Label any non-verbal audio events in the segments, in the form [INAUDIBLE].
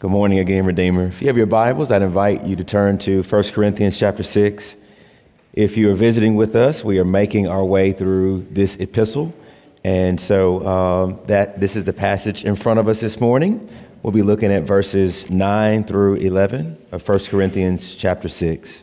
Good morning again, Redeemer. If you have your Bibles, I'd invite you to turn to 1 Corinthians chapter 6. If you are visiting with us, we are making our way through this epistle. And so um, that this is the passage in front of us this morning. We'll be looking at verses 9 through 11 of 1 Corinthians chapter 6.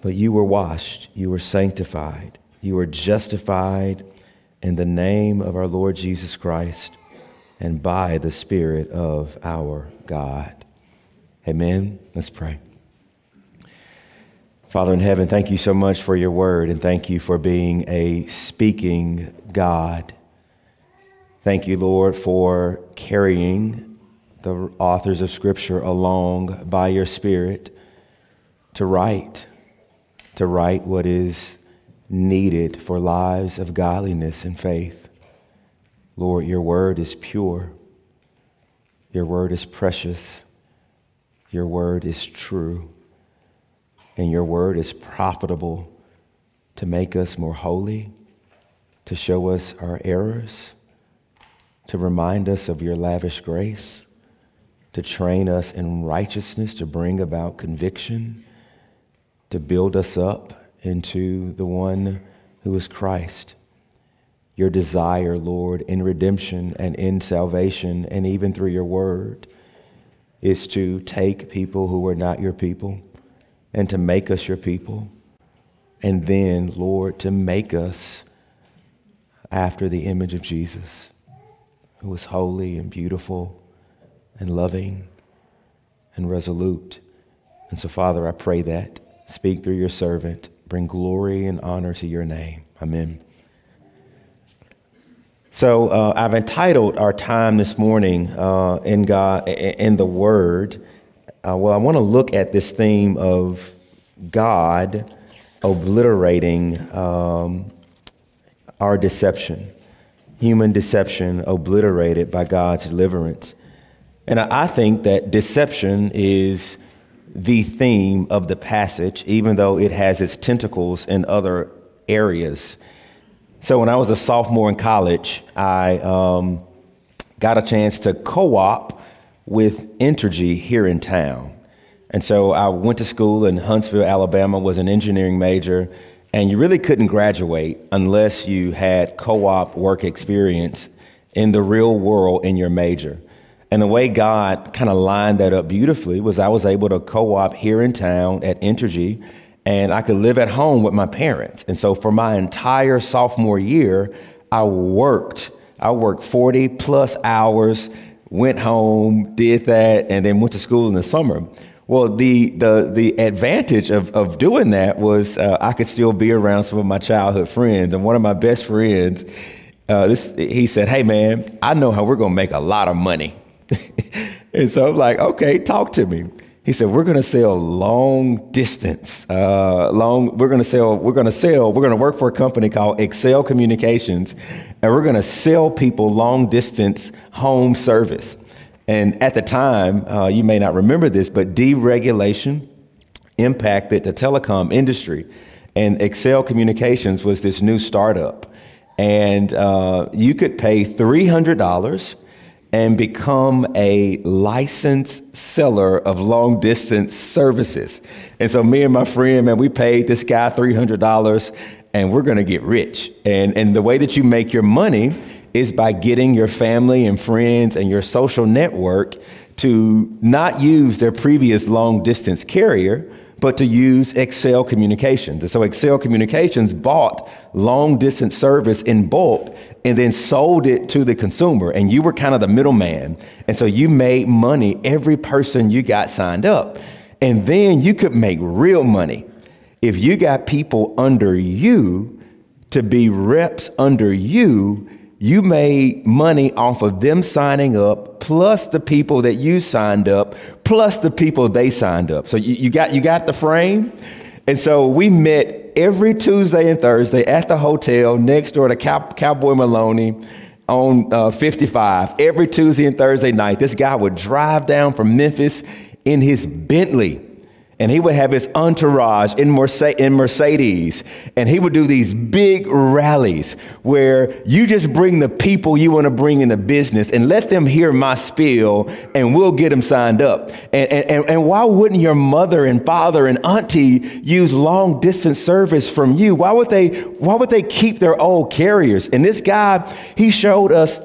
But you were washed, you were sanctified, you were justified in the name of our Lord Jesus Christ and by the Spirit of our God. Amen. Let's pray. Father in heaven, thank you so much for your word and thank you for being a speaking God. Thank you, Lord, for carrying the authors of Scripture along by your Spirit to write to write what is needed for lives of godliness and faith. Lord, your word is pure. Your word is precious. Your word is true. And your word is profitable to make us more holy, to show us our errors, to remind us of your lavish grace, to train us in righteousness, to bring about conviction to build us up into the one who is Christ. Your desire, Lord, in redemption and in salvation, and even through your word, is to take people who are not your people and to make us your people. And then, Lord, to make us after the image of Jesus, who was holy and beautiful and loving and resolute. And so, Father, I pray that Speak through your servant. Bring glory and honor to your name. Amen. So uh, I've entitled our time this morning uh, in God in the Word. Uh, well, I want to look at this theme of God obliterating um, our deception, human deception obliterated by God's deliverance. And I think that deception is the theme of the passage, even though it has its tentacles in other areas. So, when I was a sophomore in college, I um, got a chance to co op with Entergy here in town. And so I went to school in Huntsville, Alabama, was an engineering major, and you really couldn't graduate unless you had co op work experience in the real world in your major. And the way God kind of lined that up beautifully was I was able to co op here in town at Entergy, and I could live at home with my parents. And so for my entire sophomore year, I worked. I worked 40 plus hours, went home, did that, and then went to school in the summer. Well, the, the, the advantage of, of doing that was uh, I could still be around some of my childhood friends. And one of my best friends, uh, this, he said, Hey, man, I know how we're going to make a lot of money. [LAUGHS] and so I'm like, okay, talk to me. He said, we're going to sell long distance, uh, long, we're going to sell, we're going to sell, we're going to work for a company called Excel Communications, and we're going to sell people long distance home service. And at the time, uh, you may not remember this, but deregulation impacted the telecom industry. And Excel Communications was this new startup. And uh, you could pay $300 and become a licensed seller of long distance services. And so me and my friend, man, we paid this guy $300 and we're going to get rich. And, and the way that you make your money is by getting your family and friends and your social network to not use their previous long distance carrier, but to use Excel Communications. And so Excel Communications bought long distance service in bulk and then sold it to the consumer. And you were kind of the middleman. And so you made money every person you got signed up. And then you could make real money if you got people under you to be reps under you, you made money off of them signing up, plus the people that you signed up, plus the people they signed up. So you, you got you got the frame. And so we met every Tuesday and Thursday at the hotel next door to Cow- Cowboy Maloney on uh, 55. Every Tuesday and Thursday night, this guy would drive down from Memphis in his Bentley and he would have his entourage in, Mercedes, and he would do these big rallies where you just bring the people you want to bring in the business and let them hear my spiel, and we'll get them signed up. And, and, and why wouldn't your mother and father and auntie use long distance service from you? Why would they? Why would they keep their old carriers? And this guy, he showed us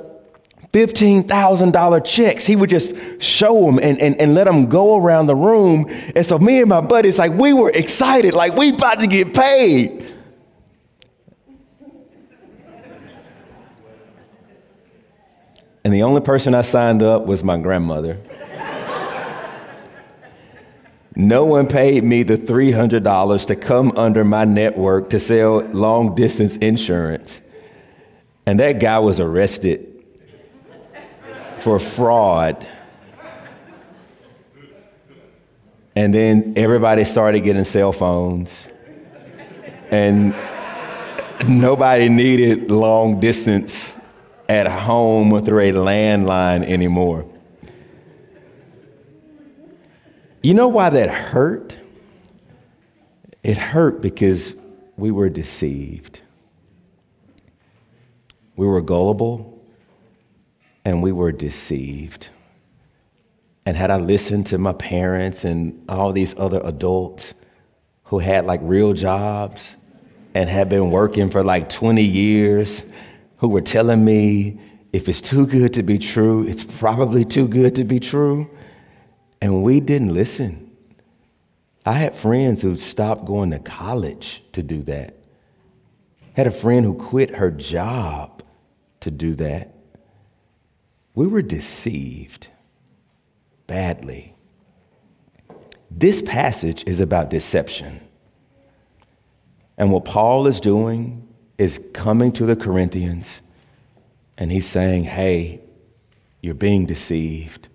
$15,000 checks. He would just show them and, and, and let them go around the room. And so me and my buddies, like we were excited, like we about to get paid. And the only person I signed up was my grandmother. no one paid me the $300 to come under my network to sell long distance insurance. And that guy was arrested for fraud. And then everybody started getting cell phones. And nobody needed long distance at home through a landline anymore. You know why that hurt? It hurt because we were deceived. We were gullible and we were deceived. And had I listened to my parents and all these other adults who had like real jobs and had been working for like 20 years, who were telling me if it's too good to be true, it's probably too good to be true. And we didn't listen. I had friends who stopped going to college to do that. Had a friend who quit her job to do that. We were deceived badly. This passage is about deception. And what Paul is doing is coming to the Corinthians and he's saying, hey, you're being deceived.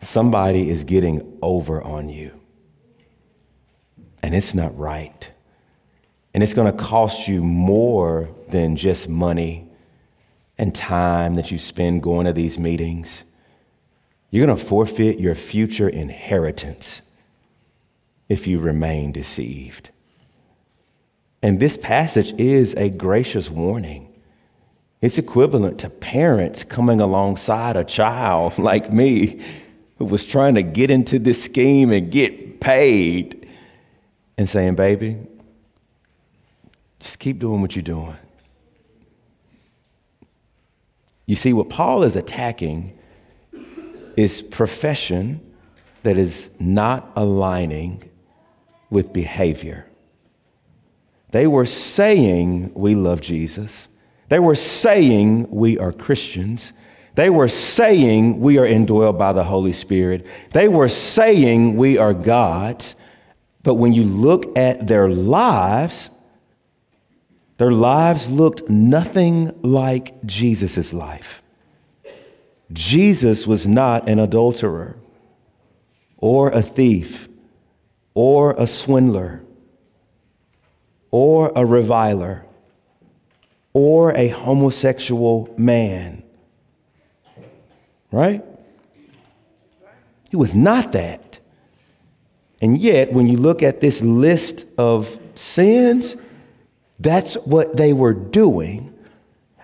Somebody is getting over on you. And it's not right. And it's going to cost you more than just money and time that you spend going to these meetings, you're going to forfeit your future inheritance if you remain deceived. And this passage is a gracious warning. It's equivalent to parents coming alongside a child [LAUGHS] like me who was trying to get into this scheme and get paid and saying, Baby, just keep doing what you're doing. You see, what Paul is attacking is profession that is not aligning with behavior. They were saying we love Jesus. They were saying we are Christians. They were saying we are indwelled by the Holy Spirit. They were saying we are God's. But when you look at their lives, their lives looked nothing like Jesus' life. Jesus was not an adulterer or a thief or a swindler or a reviler or a homosexual man. Right? He was not that. And yet, when you look at this list of sins, that's what they were doing.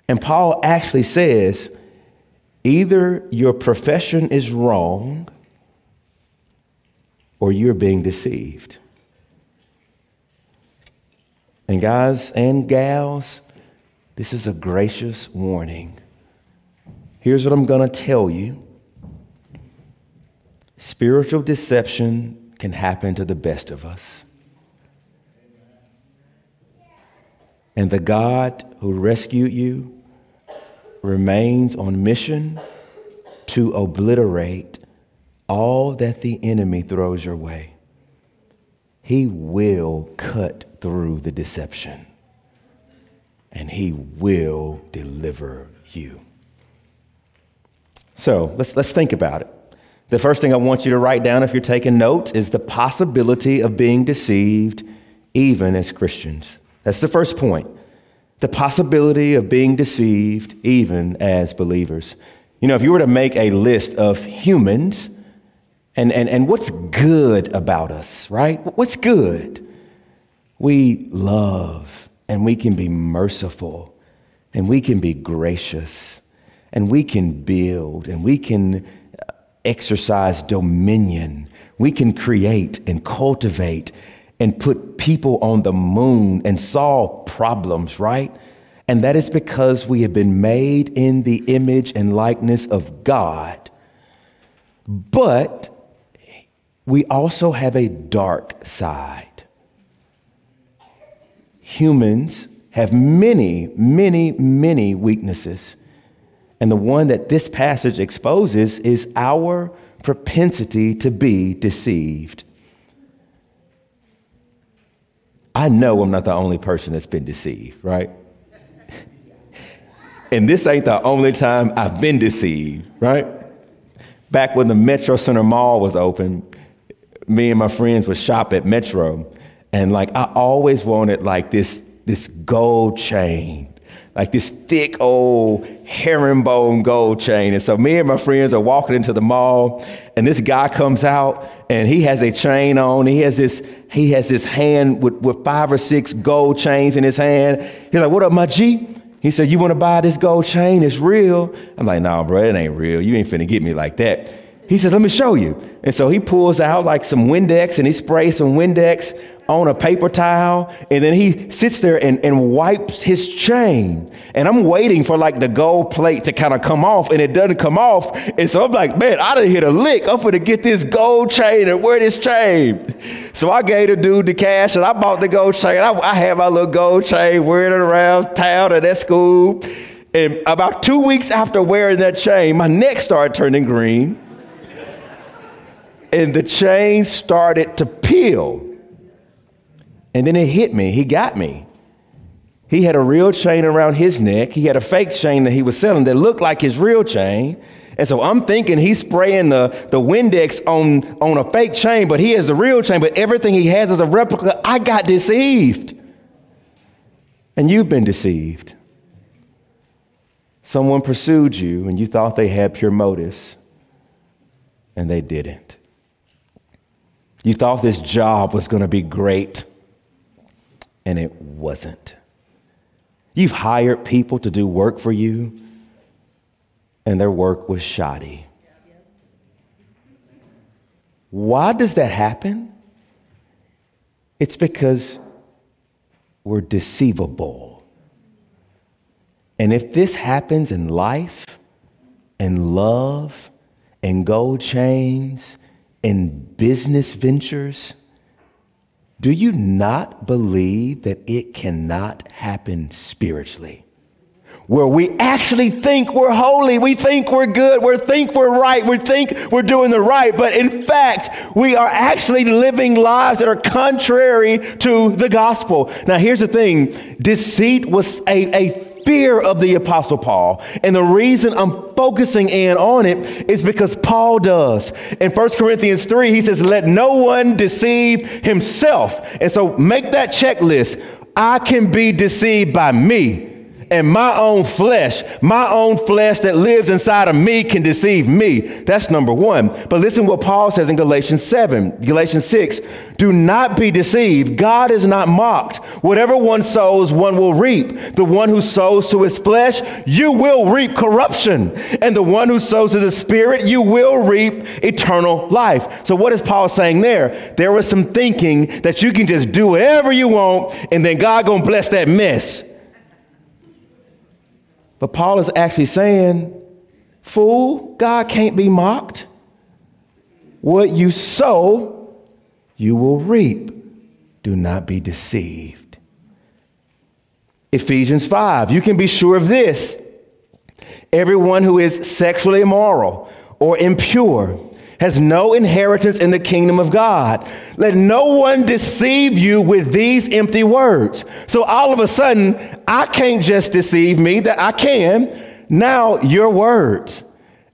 And Paul actually says either your profession is wrong or you're being deceived. And guys and gals, this is a gracious warning. Here's what I'm going to tell you spiritual deception can happen to the best of us. And the God who rescued you remains on mission to obliterate all that the enemy throws your way. He will cut through the deception. and he will deliver you. So let's, let's think about it. The first thing I want you to write down if you're taking notes is the possibility of being deceived even as Christians. That's the first point. The possibility of being deceived even as believers. You know, if you were to make a list of humans and, and, and what's good about us, right? What's good? We love and we can be merciful and we can be gracious and we can build and we can uh, exercise dominion. We can create and cultivate and put people on the moon and solve problems, right? And that is because we have been made in the image and likeness of God. But we also have a dark side. Humans have many, many, many weaknesses. And the one that this passage exposes is our propensity to be deceived. I know I'm not the only person that's been deceived, right? and this ain't the only time I've been deceived, right? Back when the Metro Center Mall was open, me and my friends would shop at Metro, and like I always wanted like this this gold chain like this thick old herringbone gold chain. And so me and my friends are walking into the mall, and this guy comes out and he has a chain on. He has this, he has his hand with, with five or six gold chains in his hand. He's like, What up, my G? He said, You want to buy this gold chain? It's real. I'm like, Nah, bro, it ain't real. You ain't finna get me like that. He said, Let me show you. And so he pulls out like some Windex and he sprays some Windex on a paper towel and then he sits there and, and wipes his chain. And i'm waiting for like the gold plate to kind of come off and it doesn't come off. And so i'm like man i didn't hit a lick. I'm gonna get this gold chain and wear this chain? So i gave the dude the cash and i bought the gold chain. I, I had my little gold chain wearing it around town at school. And about two weeks after wearing that chain my neck started turning green and the chain started to peel and then it hit me. He got me. He had a real chain around his neck. He had a fake chain that he was selling that looked like his real chain. And so I'm thinking he's spraying the, the Windex on, on a fake chain, but he has the real chain, but everything he has is a replica. I got deceived. And you've been deceived. Someone pursued you and you thought they had pure motives, and they didn't. You thought this job was going to be great and it wasn't. You've hired people to do work for you, and their work was shoddy. Why does that happen? It's because we're deceivable. And if this happens in life, in love, in gold chains, in business ventures, do you not believe that it cannot happen spiritually? Where we actually think we're holy, we think we're good, we think we're right, we think we're doing the right, but in fact, we are actually living lives that are contrary to the gospel. Now, here's the thing deceit was a, a fear of the Apostle Paul. And the reason I'm focusing in on it is because Paul does. In 1 Corinthians 3, he says, Let no one deceive himself. And so make that checklist. I can be deceived by me and my own flesh, my own flesh that lives inside of me can deceive me. That's number one. But listen what Paul says in Galatians 7, Galatians 6. Do not be deceived. God is not mocked. Whatever one sows, one will reap. The one who sows to his flesh, you will reap corruption. And the one who sows to the spirit, you will reap eternal life. So what is Paul saying there? There was some thinking that you can just do whatever you want and then God gonna bless that mess. But Paul is actually saying, Fool, God can't be mocked. What you sow, you will reap. Do not be deceived. Ephesians 5, you can be sure of this. Everyone who is sexually immoral or impure has no inheritance in the kingdom of God. Let no one deceive you with these empty words. So all of a sudden, I can't just deceive me, that I can. Now, your words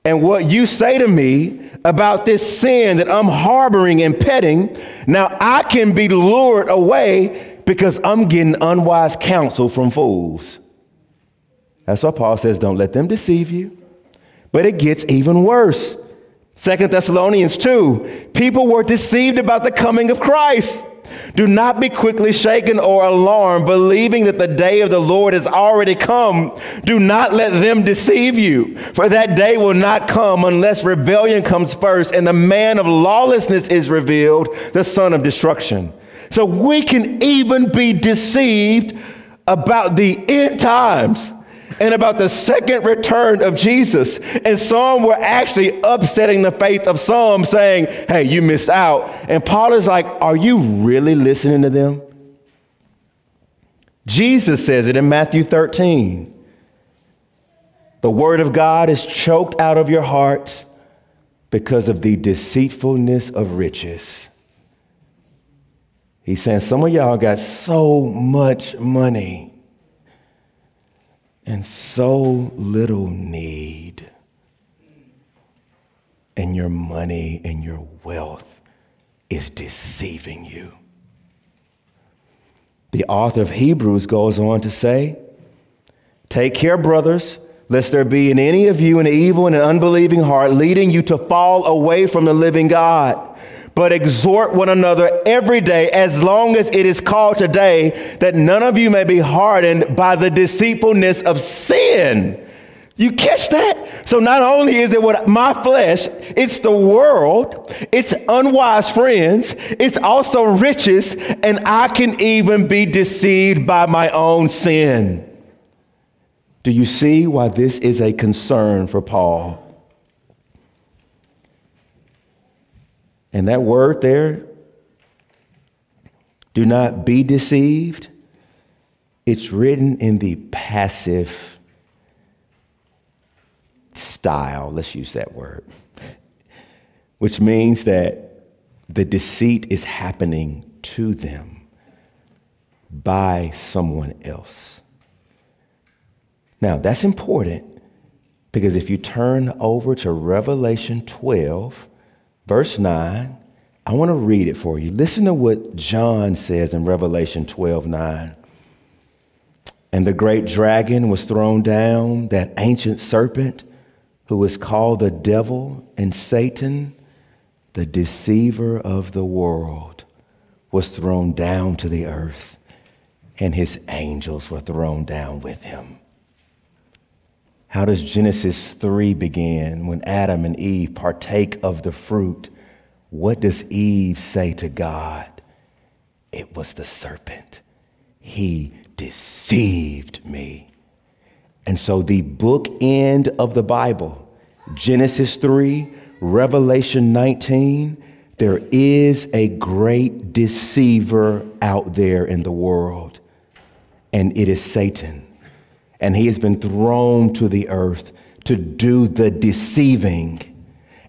and what you say to me about this sin that I'm harboring and petting, now I can be lured away because I'm getting unwise counsel from fools. That's why Paul says, don't let them deceive you. But it gets even worse. Second Thessalonians 2 people were deceived about the coming of Christ. Do not be quickly shaken or alarmed, believing that the day of the Lord has already come. Do not let them deceive you, for that day will not come unless rebellion comes first and the man of lawlessness is revealed, the son of destruction. So we can even be deceived about the end times and about the second return of Jesus. And some were actually upsetting the faith of some, saying, Hey, you missed out. And Paul is like, Are you really listening to them? Jesus says it in Matthew 13. The word of God is choked out of your hearts because of the deceitfulness of riches. He's saying some of y'all got so much money and so little need. And your money and your wealth is deceiving you. The author of Hebrews goes on to say, Take care, brothers, lest there be in any of you an evil and an unbelieving heart, leading you to fall away from the living God but exhort one another every day as long as it is called today, that none of you may be hardened by the deceitfulness of sin. You catch that? So not only is it what my flesh, it's the world, it's unwise friends, it's also riches, and I can even be deceived by my own sin. Do you see why this is a concern for Paul? And that word there, do not be deceived, it's written in the passive style, let's use that word, which means that the deceit is happening to them by someone else. Now, that's important because if you turn over to Revelation 12, verse 9. I want to read it for you. Listen to what John says in Revelation 12 9. And the great dragon was thrown down, that ancient serpent who was called the devil and Satan, the deceiver of the world, was thrown down to the earth, and his angels were thrown down with him. How does Genesis 3 begin when Adam and Eve partake of the fruit? What does Eve say to God? It was the serpent. He deceived me. And so the book end of the Bible, Genesis 3, Revelation 19, there is a great deceiver out there in the world, and it is Satan and he has been thrown to the earth to do the deceiving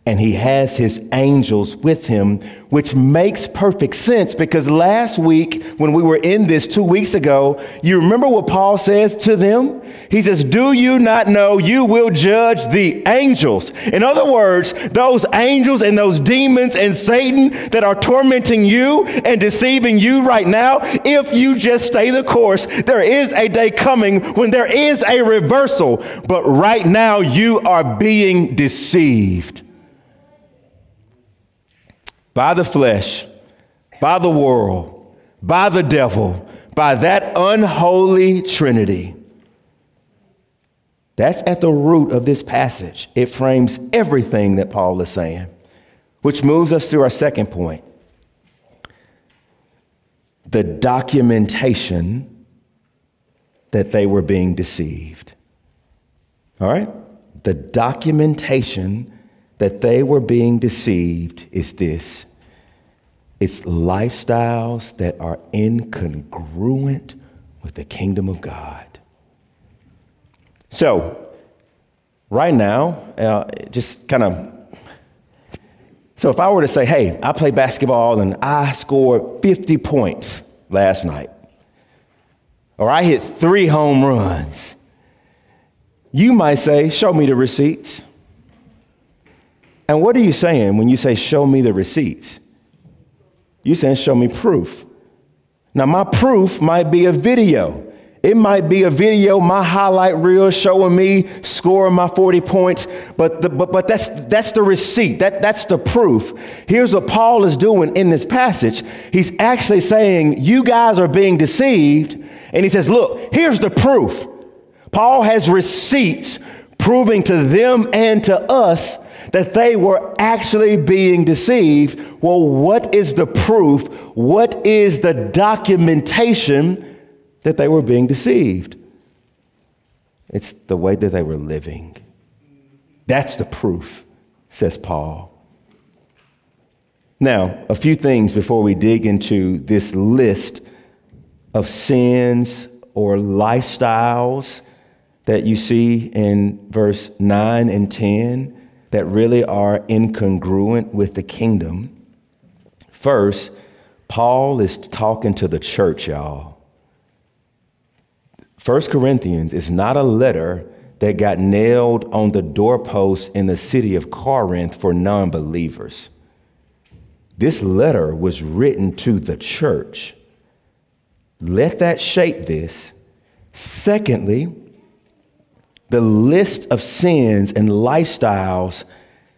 and he has his angels with him, which makes perfect sense because last week, when we were in this two weeks ago, you remember what Paul says to them? He says, Do you not know you will judge the angels? In other words, those angels and those demons and Satan that are tormenting you and deceiving you right now, if you just stay the course, there is a day coming when there is a reversal. But right now, you are being deceived by the flesh, by the world, by the devil, by that unholy trinity. That's at the root of this passage. It frames everything that Paul is saying, which moves us to our second point the documentation that they were being deceived. All right? The documentation that they were being deceived is this it's lifestyles that are incongruent with the kingdom of God. So, right now, uh, just kind of So if I were to say, hey, I play basketball and I scored 50 points last night, or I hit three home runs, you might say, show me the receipts. And what are you saying when you say, show me the receipts? You're saying, show me proof. Now, my proof might be a video. It might be a video, my highlight reel showing me scoring my 40 points, but, the, but, but that's, that's the receipt. That, that's the proof. Here's what Paul is doing in this passage. He's actually saying, You guys are being deceived. And he says, Look, here's the proof. Paul has receipts proving to them and to us that they were actually being deceived. Well, what is the proof? What is the documentation that they were being deceived? It's the way that they were living. That's the proof, says Paul. Now, a few things before we dig into this list of sins or lifestyles that you see in verse 9 and 10 that really are incongruent with the kingdom. First, Paul is talking to the church, y'all. First Corinthians is not a letter that got nailed on the doorpost in the city of Corinth for non believers. This letter was written to the church. Let that shape this. Secondly, the list of sins and lifestyles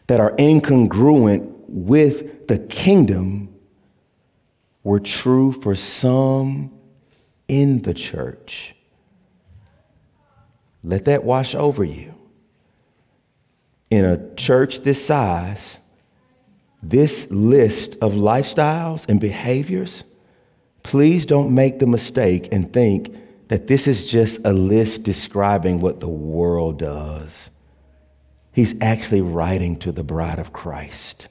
that are incongruent with the kingdom were true for some in the church. Let that wash over you. In a church this size, this list of lifestyles and behaviors, please don't make the mistake and think that this is just a list describing what the world does. He's actually writing to the bride of Christ.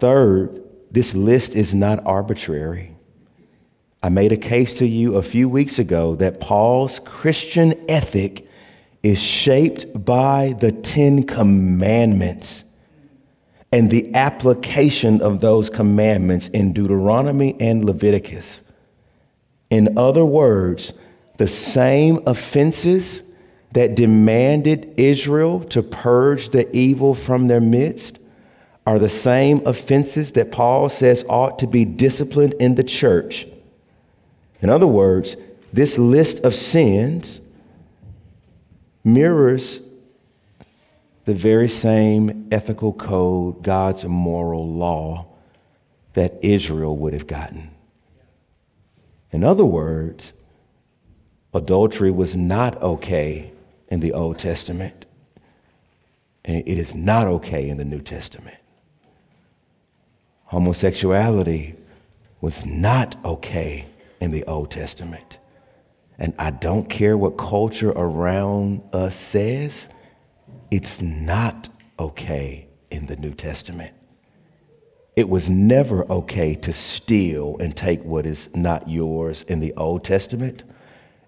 Third, this list is not arbitrary. I made a case to you a few weeks ago that Paul's Christian ethic is shaped by the Ten Commandments and the application of those commandments in Deuteronomy and Leviticus. In other words, the same offenses that demanded Israel to purge the evil from their midst are the same offenses that Paul says ought to be disciplined in the church. In other words, this list of sins mirrors the very same ethical code, God's moral law that Israel would have gotten. In other words, adultery was not okay in the Old Testament, and it is not okay in the New Testament. Homosexuality was not okay in the Old Testament. And I don't care what culture around us says, it's not okay in the New Testament. It was never okay to steal and take what is not yours in the Old Testament,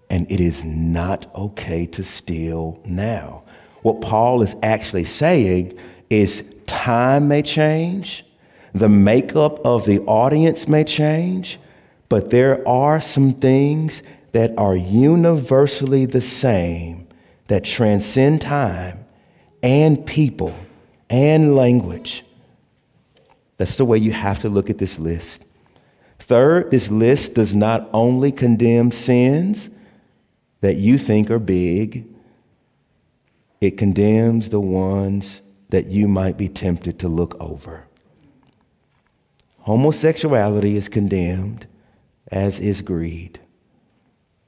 and it is not okay to steal now. What Paul is actually saying is time may change, the makeup of the audience may change, but there are some things that are universally the same that transcend time and people and language. That's the way you have to look at this list. Third, this list does not only condemn sins that you think are big, it condemns the ones that you might be tempted to look over. Homosexuality is condemned, as is greed.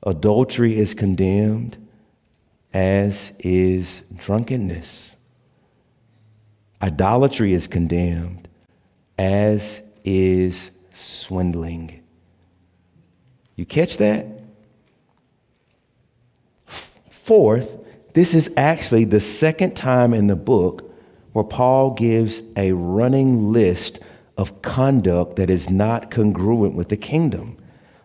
Adultery is condemned, as is drunkenness. Idolatry is condemned, as is swindling. You catch that? Fourth, this is actually the second time in the book where Paul gives a running list of conduct that is not congruent with the kingdom.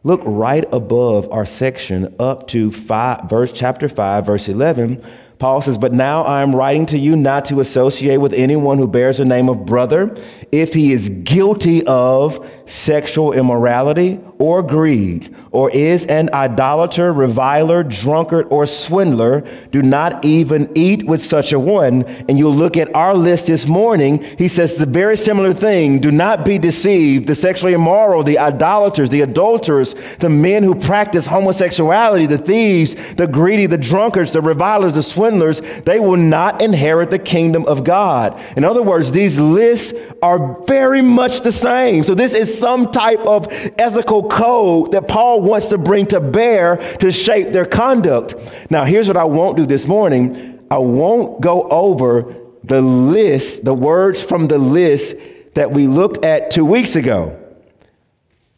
Look right above our section up to five, verse chapter 5 verse 11. Paul says, But now I am writing to you not to associate with anyone who bears the name of brother if he is guilty of sexual immorality or greed, or is an idolater, reviler, drunkard, or swindler. Do not even eat with such a one. And you'll look at our list this morning. He says the very similar thing. Do not be deceived. The sexually immoral, the idolaters, the adulterers, the men who practice homosexuality, the thieves, the greedy, the drunkards, the revilers, the swindlers, they will not inherit the kingdom of God. In other words, these lists are very much the same. So this is some type of ethical code that Paul wants to bring to bear to shape their conduct. Now, here's what I won't do this morning I won't go over the list, the words from the list that we looked at two weeks ago.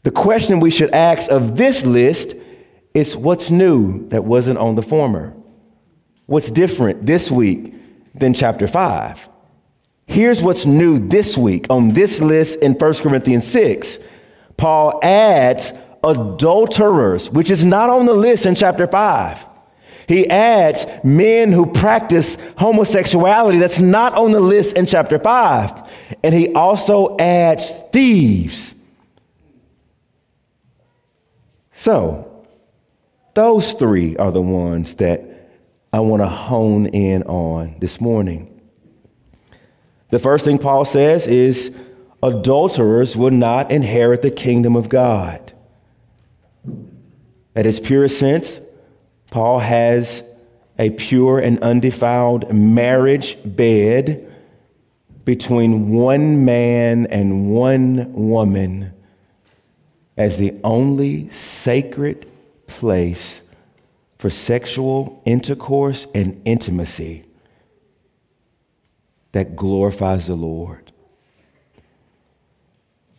The question we should ask of this list is what's new that wasn't on the former? What's different this week than chapter 5? Here's what's new this week on this list in 1 Corinthians 6. Paul adds adulterers, which is not on the list in chapter 5. He adds men who practice homosexuality, that's not on the list in chapter 5. And he also adds thieves. So, those three are the ones that I want to hone in on this morning. The first thing Paul says is adulterers will not inherit the kingdom of God. At its purest sense, Paul has a pure and undefiled marriage bed between one man and one woman as the only sacred place for sexual intercourse and intimacy that glorifies the Lord.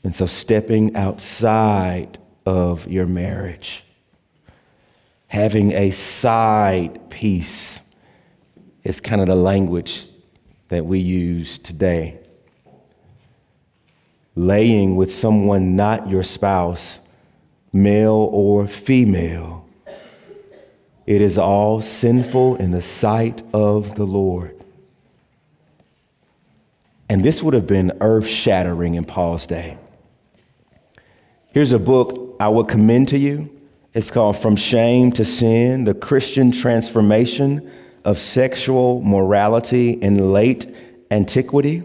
And so, stepping outside of your marriage, having a side piece, is kind of the language that we use today. Laying with someone not your spouse, male or female, it is all sinful in the sight of the Lord. And this would have been earth shattering in Paul's day. Here's a book I would commend to you. It's called From Shame to Sin The Christian Transformation of Sexual Morality in Late Antiquity.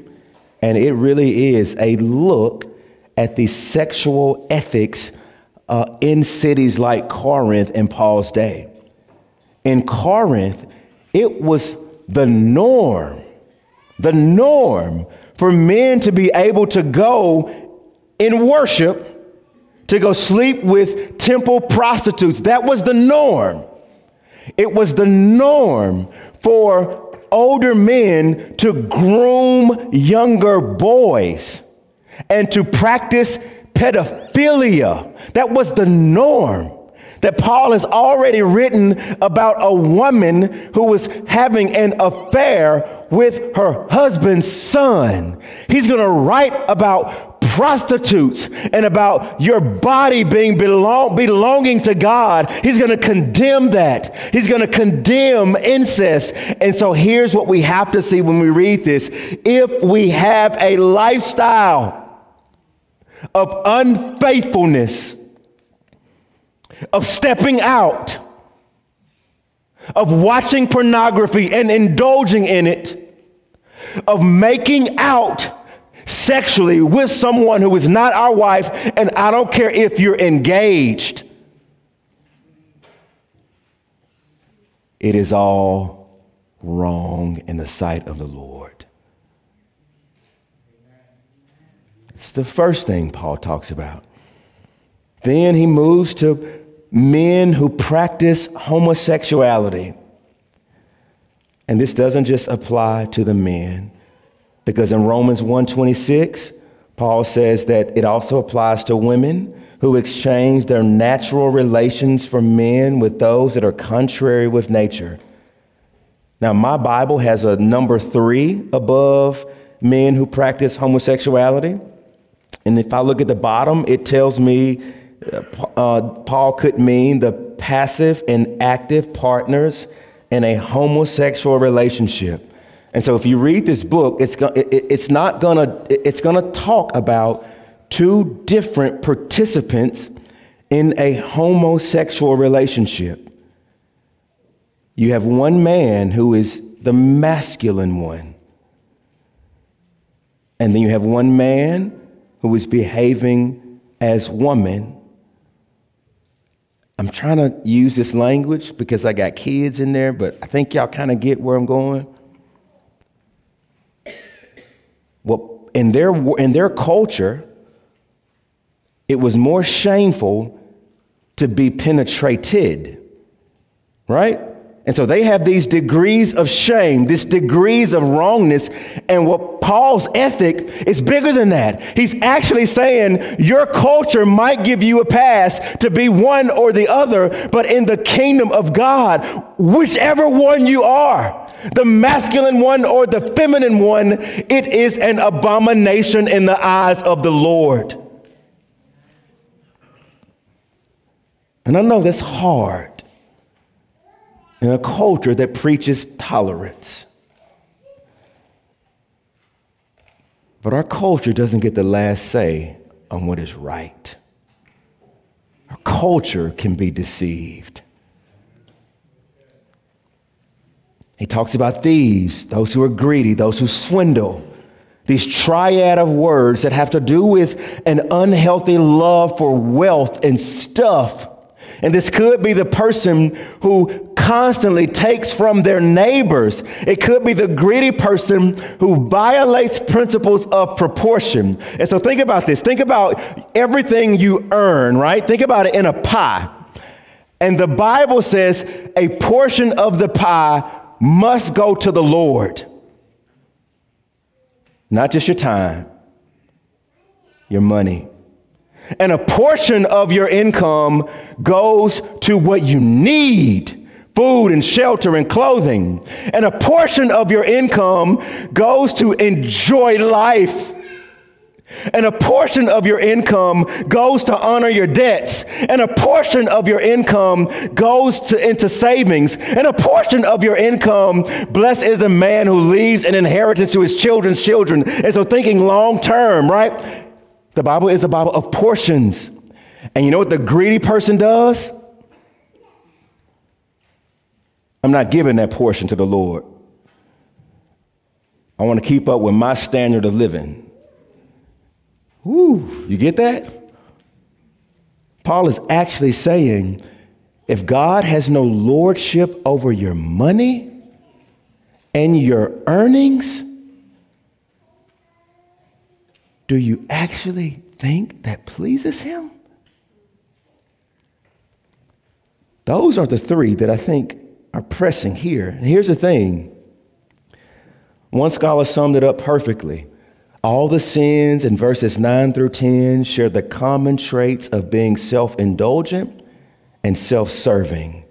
And it really is a look at the sexual ethics uh, in cities like Corinth in Paul's day. In Corinth, it was the norm the norm for men to be able to go in worship to go sleep with temple prostitutes. That was the norm. It was the norm for older men to groom younger boys and to practice pedophilia. That was the norm that Paul has already written about a woman who was having an affair with her husband's son. He's to write about prostitutes and about your body being belong, belonging to God. He's going to condemn that. He's going to condemn incest. And so here's what we have to see when we read this. If we have a lifestyle of unfaithfulness, of stepping out, of watching pornography and indulging in it, of making out sexually with someone who is not our wife, and I don't care if you're engaged. It is all wrong in the sight of the Lord. It's the first thing Paul talks about. Then he moves to men who practice homosexuality. And this doesn't just apply to the men, because in Romans 1:26, Paul says that it also applies to women who exchange their natural relations for men with those that are contrary with nature. Now, my Bible has a number three above men who practice homosexuality. And if I look at the bottom, it tells me uh, Paul could mean the passive and active partners in a homosexual relationship. And so if you read this book, it's, go- it, it's not gonna, it's gonna talk about two different participants in a homosexual relationship. You have one man who is the masculine one. And then you have one man who is behaving as woman. I'm trying to use this language because I got kids in there, but I think y'all kind of get where I'm going. Well, in their, in their culture, it was more shameful to be penetrated, right? And so they have these degrees of shame, these degrees of wrongness. And what Paul's ethic is bigger than that. He's actually saying your culture might give you a pass to be one or the other, but in the kingdom of God, whichever one you are, the masculine one or the feminine one, it is an abomination in the eyes of the Lord. And I know that's hard in a culture that preaches tolerance. But our culture doesn't get the last say on what is right. Our culture can be deceived. He talks about thieves, those who are greedy, those who swindle. These triad of words that have to do with an unhealthy love for wealth and stuff and this could be the person who constantly takes from their neighbors. It could be the greedy person who violates principles of proportion. And so think about this. Think about everything you earn, right? Think about it in a pie. And the Bible says a portion of the pie must go to the Lord. Not just your time, your money, and a portion of your income goes to what you need food and shelter and clothing. And a portion of your income goes to enjoy life. And a portion of your income goes to honor your debts. And a portion of your income goes to, into savings. And a portion of your income, blessed is a man who leaves an inheritance to his children's children. And so thinking long term, right? The Bible is a Bible of portions. And you know what the greedy person does? I'm not giving that portion to the Lord. I want to keep up with my standard of living. Woo, you get that? Paul is actually saying if God has no lordship over your money and your earnings, do you actually think that pleases him? Those are the three that I think are pressing here. And here's the thing one scholar summed it up perfectly. All the sins in verses 9 through 10 share the common traits of being self indulgent and self serving.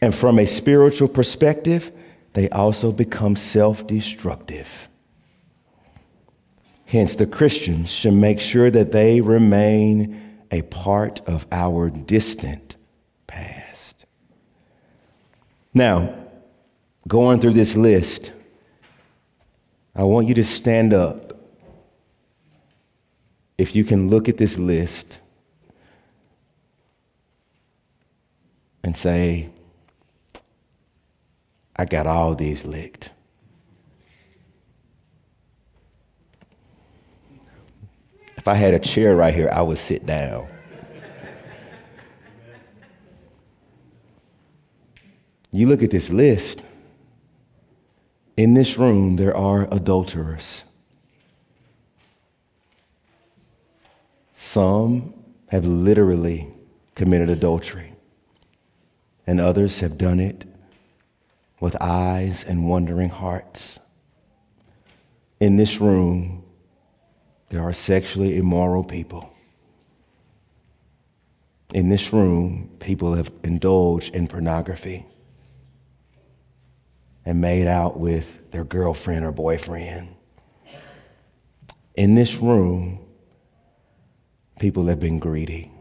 And from a spiritual perspective, they also become self destructive. Hence, the Christians should make sure that they remain a part of our distant past. Now, going through this list, I want you to stand up. If you can look at this list and say, I got all these licked. If I had a chair right here, I would sit down. You look at this list. In this room, there are adulterers. Some have literally committed adultery, and others have done it with eyes and wondering hearts. In this room, there are sexually immoral people. In this room, people have indulged in pornography and made out with their girlfriend or boyfriend. In this room, people have been greedy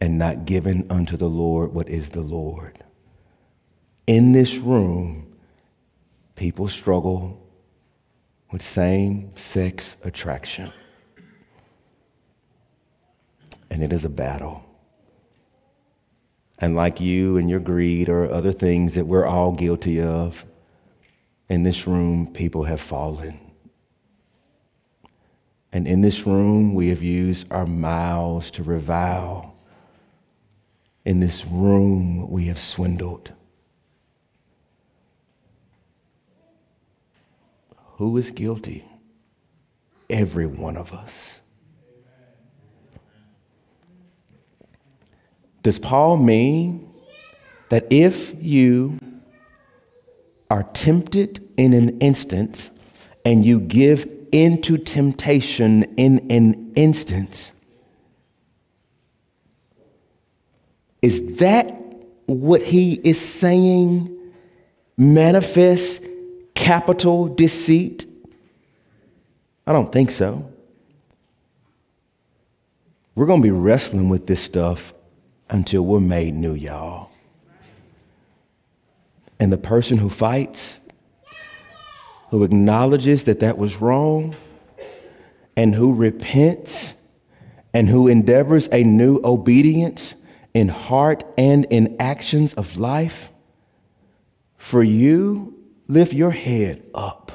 and not given unto the Lord what is the Lord. in this room, people struggle with same sex attraction. And it is a battle. And like you and your greed or other things that we're all guilty of, in this room, people have fallen. And in this room, we have used our mouths to revile. In this room, we have swindled. Who is guilty? Every one of us. Does Paul mean that if you are tempted in an instance and you give into temptation in an instance, is that what he is saying Manifest capital deceit? I don't think so. We're going to be wrestling with this stuff until we're made new, y'all. And the person who fights, who acknowledges that that was wrong, and who repents, and who endeavors a new obedience in heart and in actions of life, for you, lift your head up.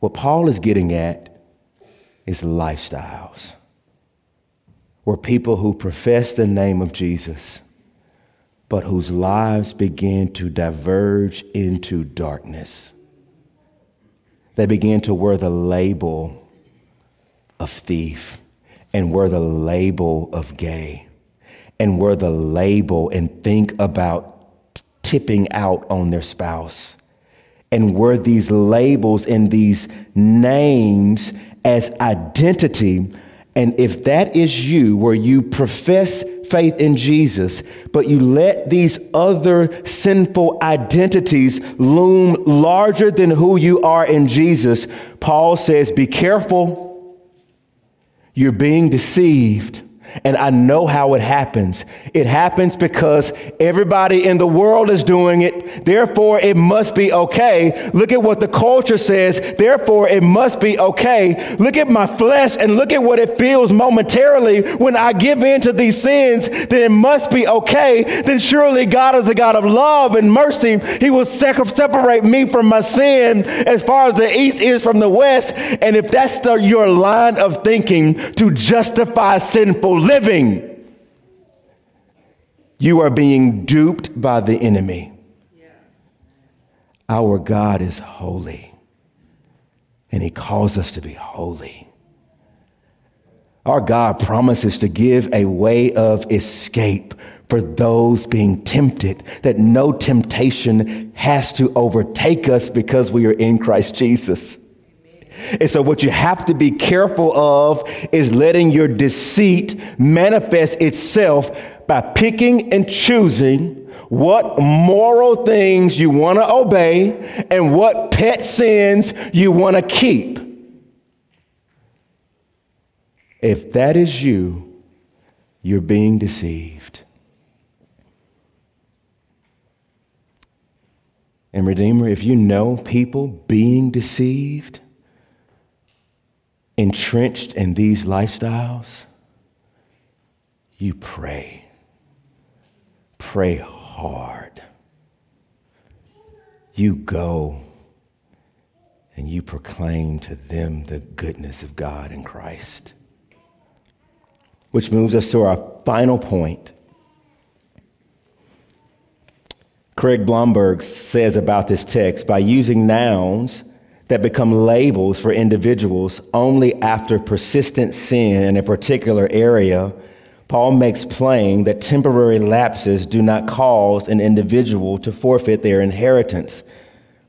What Paul is getting at is lifestyles where people who profess the name of Jesus but whose lives began to diverge into darkness. They began to wear the label of thief and wear the label of gay and wear the label and think about tipping out on their spouse and wear these labels and these names as identity. And if that is you, where you profess faith in Jesus, but you let these other sinful identities loom larger than who you are in Jesus, Paul says, Be careful. You're being deceived. And I know how it happens. It happens because everybody in the world is doing it. Therefore, it must be okay. Look at what the culture says. Therefore, it must be okay. Look at my flesh and look at what it feels momentarily when I give in to these sins. Then it must be okay. Then surely God is a God of love and mercy. He will separate me from my sin as far as the east is from the west. And if that's the, your line of thinking to justify sinful living, you are being duped by the enemy. Our God is holy, and He calls us to be holy. Our God promises to give a way of escape for those being tempted, that no temptation has to overtake us because we are in Christ Jesus. And so, what you have to be careful of is letting your deceit manifest itself by picking and choosing what moral things you want to obey and what pet sins you want to keep. If that is you, you're being deceived. And, Redeemer, if you know people being deceived, entrenched in these lifestyles, you pray. Pray hard. You go and you proclaim to them the goodness of God in Christ. Which moves us to our final point. Craig Blomberg says about this text by using nouns that become labels for individuals only after persistent sin in a particular area, Paul makes plain that temporary lapses do not cause an individual to forfeit their inheritance.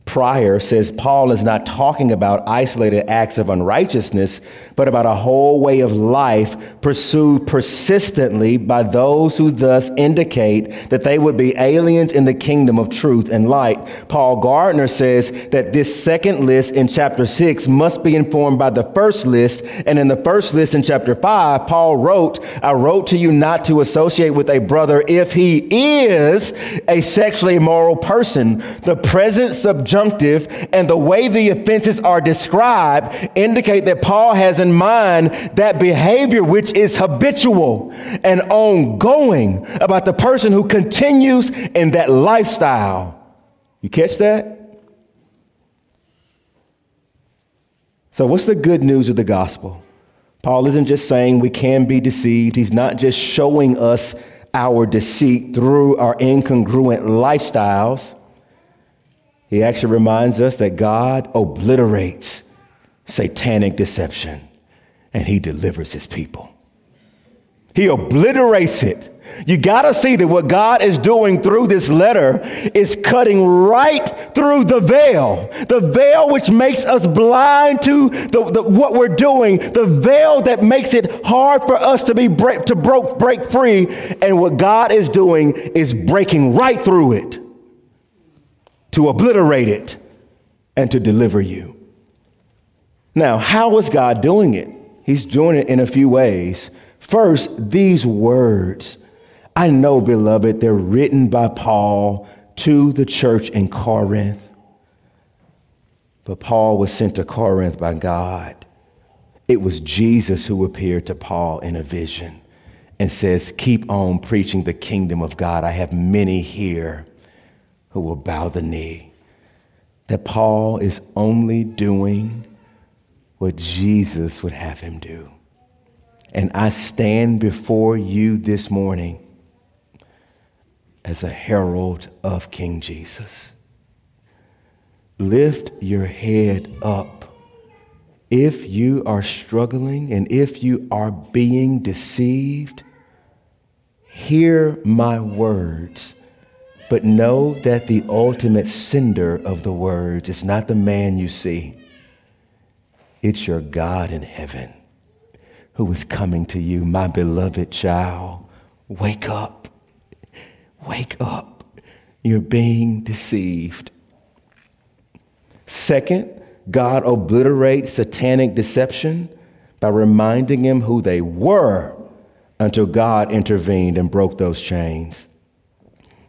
Prior says Paul is not talking about isolated acts of unrighteousness, but about a whole way of life pursued persistently by those who thus indicate that they would be aliens in the kingdom of truth and light. Paul Gardner says that this second list in chapter 6 must be informed by the first list. And in the first list in chapter 5, Paul wrote, I wrote to you not to associate with a brother if he is a sexually immoral person. The present and the way the offenses are described indicate that Paul has in mind that behavior which is habitual and ongoing about the person who continues in that lifestyle. You catch that? So, what's the good news of the gospel? Paul isn't just saying we can be deceived. He's not just showing us our deceit through our incongruent lifestyles. He actually reminds us that God obliterates satanic deception and he delivers his people. He obliterates it. You got to see that what God is doing through this letter is cutting right through the veil. The veil which makes us blind to the, the, what we're doing, the veil that makes it hard for us to be break, to broke, break free. And what God is doing is breaking right through it to obliterate it and to deliver you. Now, how is God doing it? He's doing it in a few ways. First, these words. I know, beloved, they're written by Paul to the church in Corinth. But Paul was sent to Corinth by God. It was Jesus who appeared to Paul in a vision and says, Keep on preaching the kingdom of God. I have many here who will bow the knee. That Paul is only doing what Jesus would have him do. And I stand before you this morning as a herald of King Jesus. Lift your head up. If you are struggling and if you are being deceived, hear my words but know that the ultimate sender of the words is not the man you see, it's your God in heaven who is coming to you, my beloved child. Wake up. Wake up. You're being deceived. Second, God obliterates satanic deception by reminding him who they were until God intervened and broke those chains.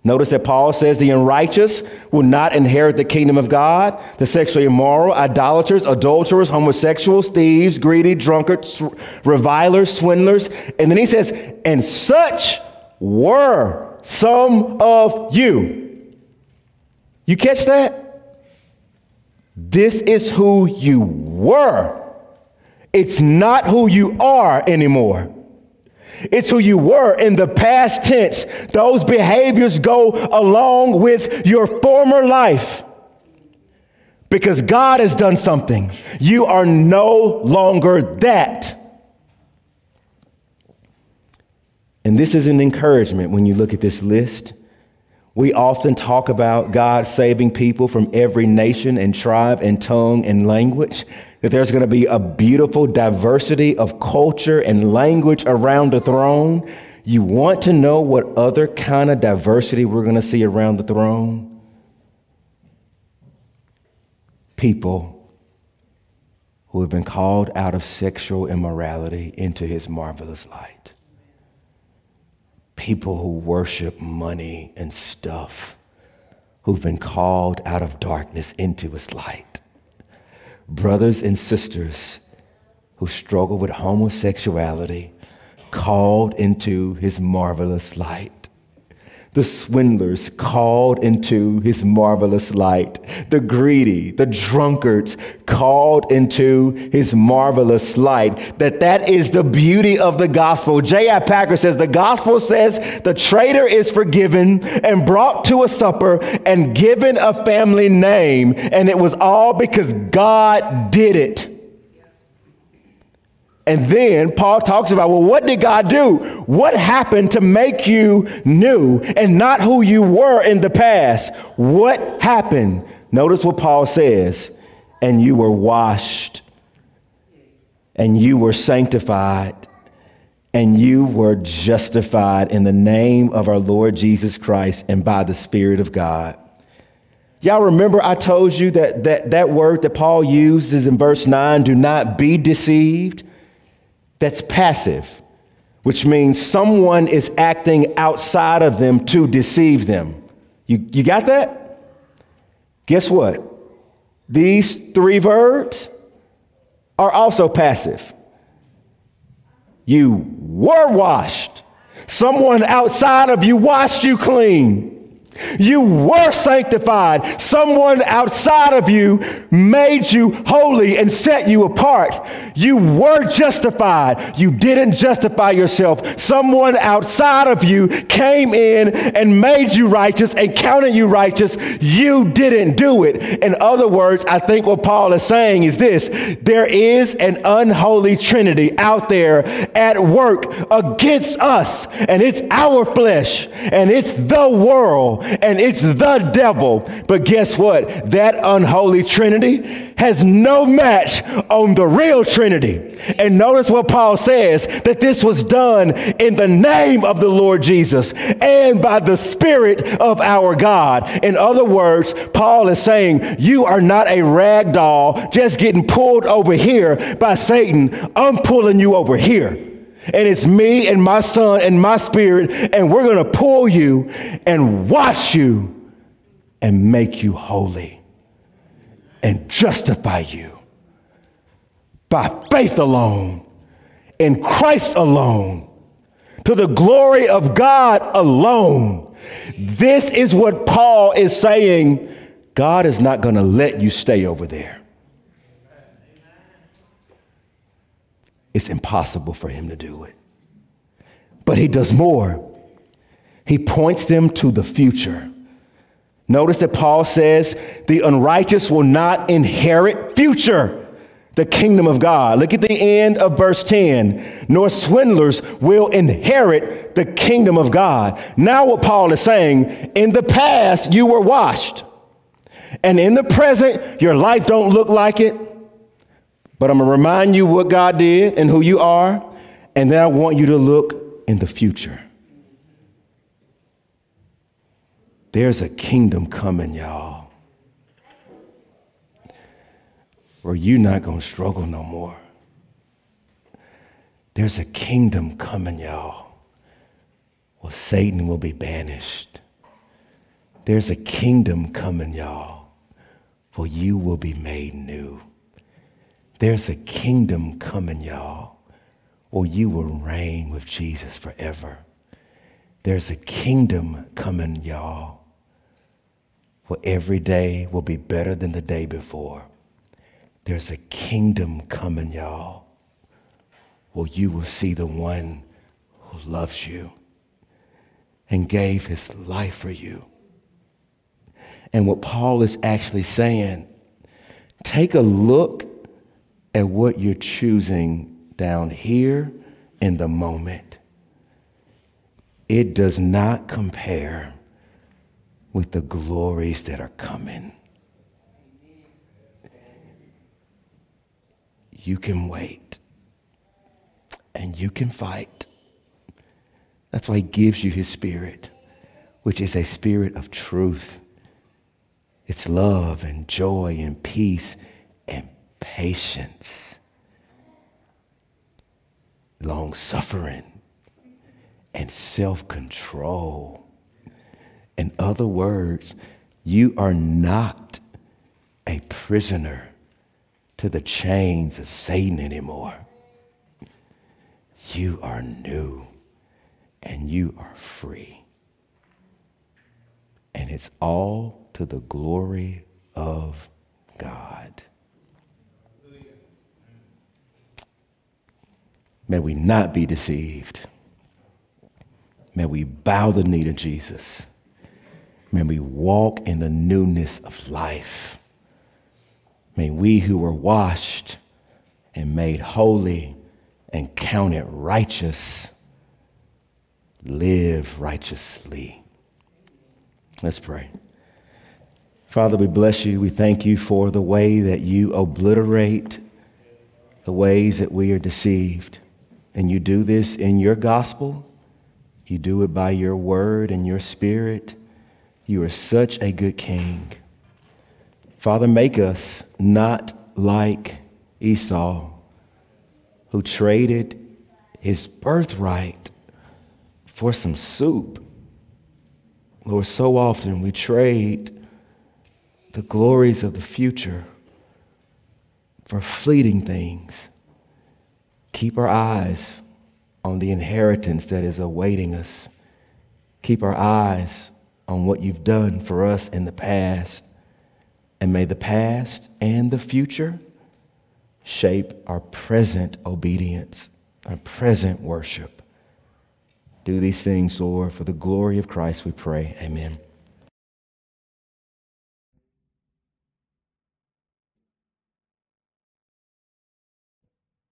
Notice that Paul says the unrighteous will not inherit the kingdom of God. The sexually immoral, idolaters, adulterers, homosexuals, thieves, greedy, drunkards, revilers, swindlers. And then he says, and such were some of you. You catch that? This is who you were. It's not who you are anymore. It's who you were in the past tense. Those behaviors go along with your former life because God has done something. You are no longer that. And this is an encouragement when you look at this list. We often talk about God saving people from every nation and tribe and tongue and language that there's going to be a beautiful diversity of culture and language around the throne. You want to know what other kind of diversity we're going to see around the throne? People who have been called out of sexual immorality into his marvelous light. People who worship money and stuff, who've been called out of darkness into his light brothers and sisters who struggle with homosexuality called into his marvelous light the swindlers called into his marvelous light, the greedy, the drunkards called into his marvelous light. That that is the beauty of the gospel. J.I. Packer says the gospel says the traitor is forgiven and brought to a supper and given a family name, and it was all because God did it. And then Paul talks about, well, what did God do? What happened to make you new and not who you were in the past? What happened? Notice what Paul says, and you were washed, and you were sanctified, and you were justified in the name of our Lord Jesus Christ and by the Spirit of God. Y'all remember I told you that, that that word that Paul uses in verse 9, do not be deceived? That's passive, which means someone is acting outside of them to deceive them. You, you got that? Guess what? These three verbs are also passive. You were washed. Someone outside of you washed you clean. You were sanctified. Someone outside of you made you holy and set you apart. You were justified. You didn't justify yourself. Someone outside of you came in and made you righteous and counted you righteous. You didn't do it. In other words, I think what Paul is saying is this there is an unholy trinity out there at work against us, and it's our flesh, and it's the world and it's the devil. But guess what? That unholy trinity has no match on the real trinity. And notice what Paul says that this was done in the name of the Lord Jesus and by the Spirit of our God. In other words, Paul is saying, You are not a rag doll just getting pulled over here by Satan. I'm pulling you over here. And it's me and my son and my spirit, and we're going to pull you and wash you and make you holy and justify you by faith alone, in Christ alone, to the glory of God alone. This is what Paul is saying. God is not going to let you stay over there. It's impossible for him to do it. But he does more. He points them to the future. Notice that Paul says the unrighteous will not inherit future the kingdom of God. Look at the end of verse 10. Nor swindlers will inherit the kingdom of God. Now, what Paul is saying, in the past, you were washed. And in the present, your life don't look like it. But I'm going to remind you what God did and who you are, and then I want you to look in the future. There's a kingdom coming, y'all, where you're not going to struggle no more. There's a kingdom coming, y'all, where Satan will be banished. There's a kingdom coming, y'all, where you will be made new. There's a kingdom coming, y'all, or you will reign with Jesus forever. There's a kingdom coming, y'all, where every day will be better than the day before. There's a kingdom coming, y'all, where you will see the one who loves you and gave his life for you. And what Paul is actually saying, take a look at what you're choosing down here in the moment. It does not compare with the glories that are coming. You can wait and you can fight. That's why He gives you His Spirit, which is a spirit of truth. It's love and joy and peace patience, long suffering, and self control. In other words, you are not a prisoner to the chains of Satan anymore. You are new and you are free. And it's all to the glory of God. May we not be deceived. May we bow the knee to Jesus. May we walk in the newness of life. May we who were washed and made holy and counted righteous live righteously. Let's pray. Father, we bless you. We thank you for the way that you obliterate the ways that we are deceived. And you do this in your gospel. You do it by your word and your spirit. You are such a good king. Father, make us not like Esau, who traded his birthright for some soup. Lord, so often we trade the glories of the future for fleeting things. Keep our eyes on the inheritance that is awaiting us. Keep our eyes on what you've done for us in the past. And may the past and the future shape our present obedience, our present worship. Do these things, Lord, for the glory of Christ, we pray. Amen.